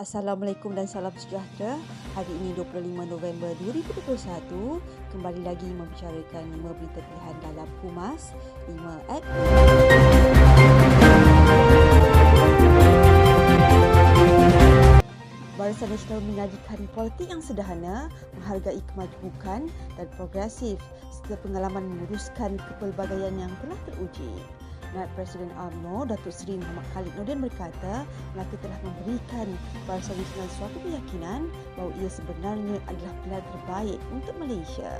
Assalamualaikum dan salam sejahtera. Hari ini 25 November 2021, kembali lagi membicarakan 5 berita pilihan dalam Pumas 5 at Barisan Nasional menyajikan politik yang sederhana, menghargai kemajuan dan progresif serta pengalaman menguruskan kepelbagaian yang telah teruji. Naib Presiden UMNO, Datuk Seri Muhammad Khalid Nordin berkata, Melaka telah memberikan Barisan Nasional suatu keyakinan bahawa ia sebenarnya adalah pilihan terbaik untuk Malaysia.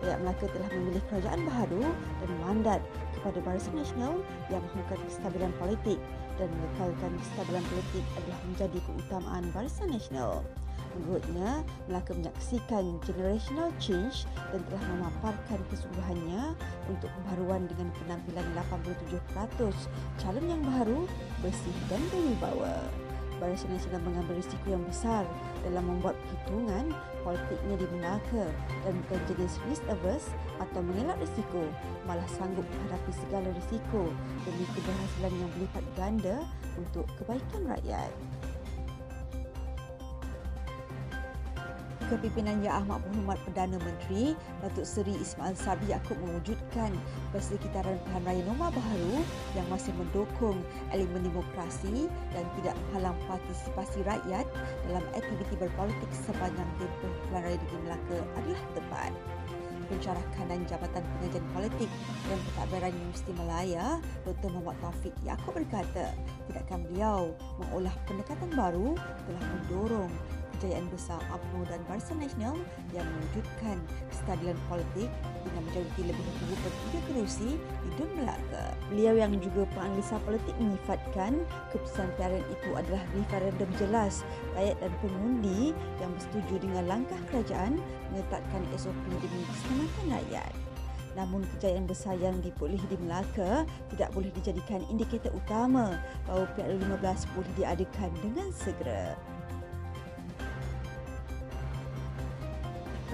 Rakyat Melaka telah memilih kerajaan baharu dan mandat kepada Barisan Nasional yang mahukan kestabilan politik dan mengekalkan kestabilan politik adalah menjadi keutamaan Barisan Nasional. Menurutnya, Melaka menyaksikan generational change dan telah memaparkan kesungguhannya untuk pembaharuan dengan penampilan 87% calon yang baru, bersih dan berwibawa. Barisan Nasional mengambil risiko yang besar dalam membuat perhitungan politiknya di Melaka dan bukan jenis risk averse atau mengelak risiko, malah sanggup menghadapi segala risiko demi keberhasilan yang berlipat ganda untuk kebaikan rakyat. Kepimpinan Yang Ahmad Berhormat Perdana Menteri Datuk Seri Ismail Sabri Yaakob mewujudkan persekitaran pilihan raya norma baharu yang masih mendukung elemen demokrasi dan tidak menghalang partisipasi rakyat dalam aktiviti berpolitik sepanjang tempoh pilihan raya di Melaka adalah tepat. Pencarah kanan Jabatan Pengajian Politik dan Pentadbiran Universiti Malaya, Dr. Muhammad Taufik Yaakob berkata, tidakkan beliau mengolah pendekatan baru telah mendorong kejayaan besar UMNO dan Barisan Nasional yang mewujudkan kestabilan politik dengan majoriti lebih daripada kerusi di Dun Melaka. Beliau yang juga penganalisa politik menyifatkan keputusan PRN itu adalah referendum jelas rakyat dan pengundi yang bersetuju dengan langkah kerajaan menetapkan SOP demi keselamatan rakyat. Namun kejayaan besar yang dipulih di Melaka tidak boleh dijadikan indikator utama bahawa PRN 15 boleh diadakan dengan segera.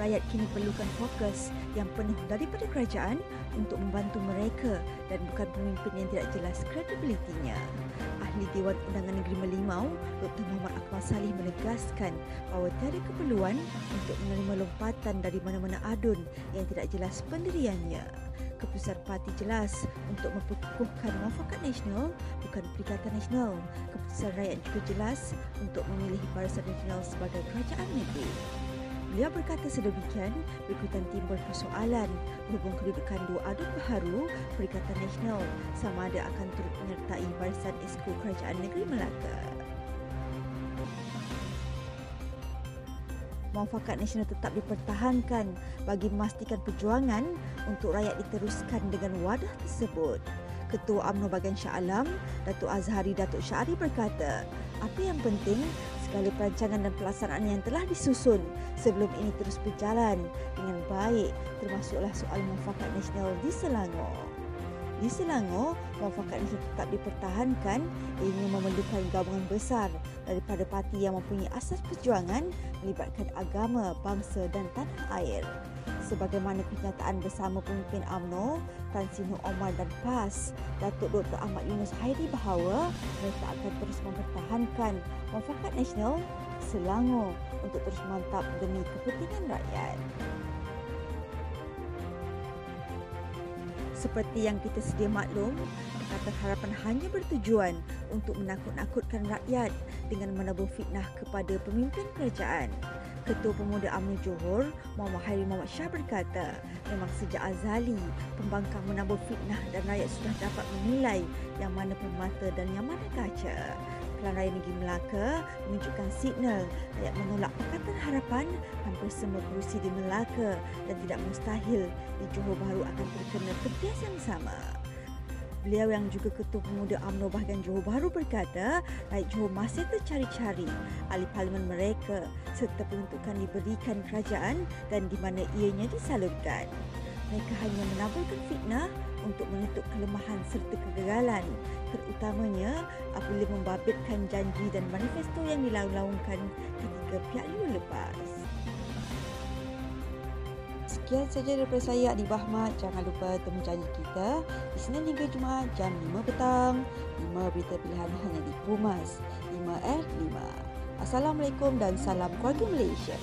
Rakyat kini perlukan fokus yang penuh daripada kerajaan untuk membantu mereka dan bukan pemimpin yang tidak jelas kredibilitinya. Ahli Dewan Undangan Negeri Melimau, Dr. Muhammad Akmal Salih menegaskan bahawa tiada keperluan untuk menerima lompatan dari mana-mana adun yang tidak jelas pendiriannya. Keputusan parti jelas untuk memperkukuhkan muafakat nasional bukan Perikatan Nasional. Keputusan rakyat juga jelas untuk memilih Barisan Nasional sebagai kerajaan negeri. Beliau berkata sedemikian berikutan timbul persoalan berhubung kedudukan dua adun baharu Perikatan Nasional sama ada akan turut menyertai barisan esko Kerajaan Negeri Melaka. Muafakat nasional tetap dipertahankan bagi memastikan perjuangan untuk rakyat diteruskan dengan wadah tersebut. Ketua UMNO Bagian Shah Alam, Datuk Azhari Datuk Syari berkata, apa yang penting segala perancangan dan pelaksanaan yang telah disusun sebelum ini terus berjalan dengan baik termasuklah soal muafakat nasional di Selangor. Di Selangor, muafakat nasional tetap dipertahankan ingin memerlukan gabungan besar daripada parti yang mempunyai asas perjuangan melibatkan agama, bangsa dan tanah air. Sebagaimana kenyataan bersama pemimpin AMNO, Tan Sino Omar dan PAS, Datuk Dr. Ahmad Yunus Hairi bahawa mereka akan terus mempertahankan muafakat nasional Selangor untuk terus mantap demi kepentingan rakyat. Seperti yang kita sedia maklum, Pakatan Harapan hanya bertujuan untuk menakut-nakutkan rakyat dengan menabur fitnah kepada pemimpin kerajaan. Ketua Pemuda UMNO Johor, Muhammad Hairi Muhammad Shah berkata, memang sejak azali pembangkang menabur fitnah dan rakyat sudah dapat menilai yang mana permata dan yang mana kaca. Pelan Raya Negeri Melaka menunjukkan signal rakyat menolak Pakatan Harapan hampir semua kerusi di Melaka dan tidak mustahil di Johor Bahru akan terkena yang sama. Beliau yang juga Ketua Pemuda UMNO bahagian Johor Bahru berkata, rakyat Johor masih tercari-cari ahli parlimen mereka serta peruntukan diberikan kerajaan dan di mana ianya disalurkan. Mereka hanya menaburkan fitnah untuk menutup kelemahan serta kegagalan terutamanya apabila membabitkan janji dan manifesto yang dilaung-laungkan ketika liur lepas. Sekian saja daripada saya Adi Bahmat. Jangan lupa temu janji kita di Senin hingga Jumaat jam 5 petang. 5 berita pilihan hanya di Pumas. 5 R 5. Assalamualaikum dan salam keluarga Malaysia.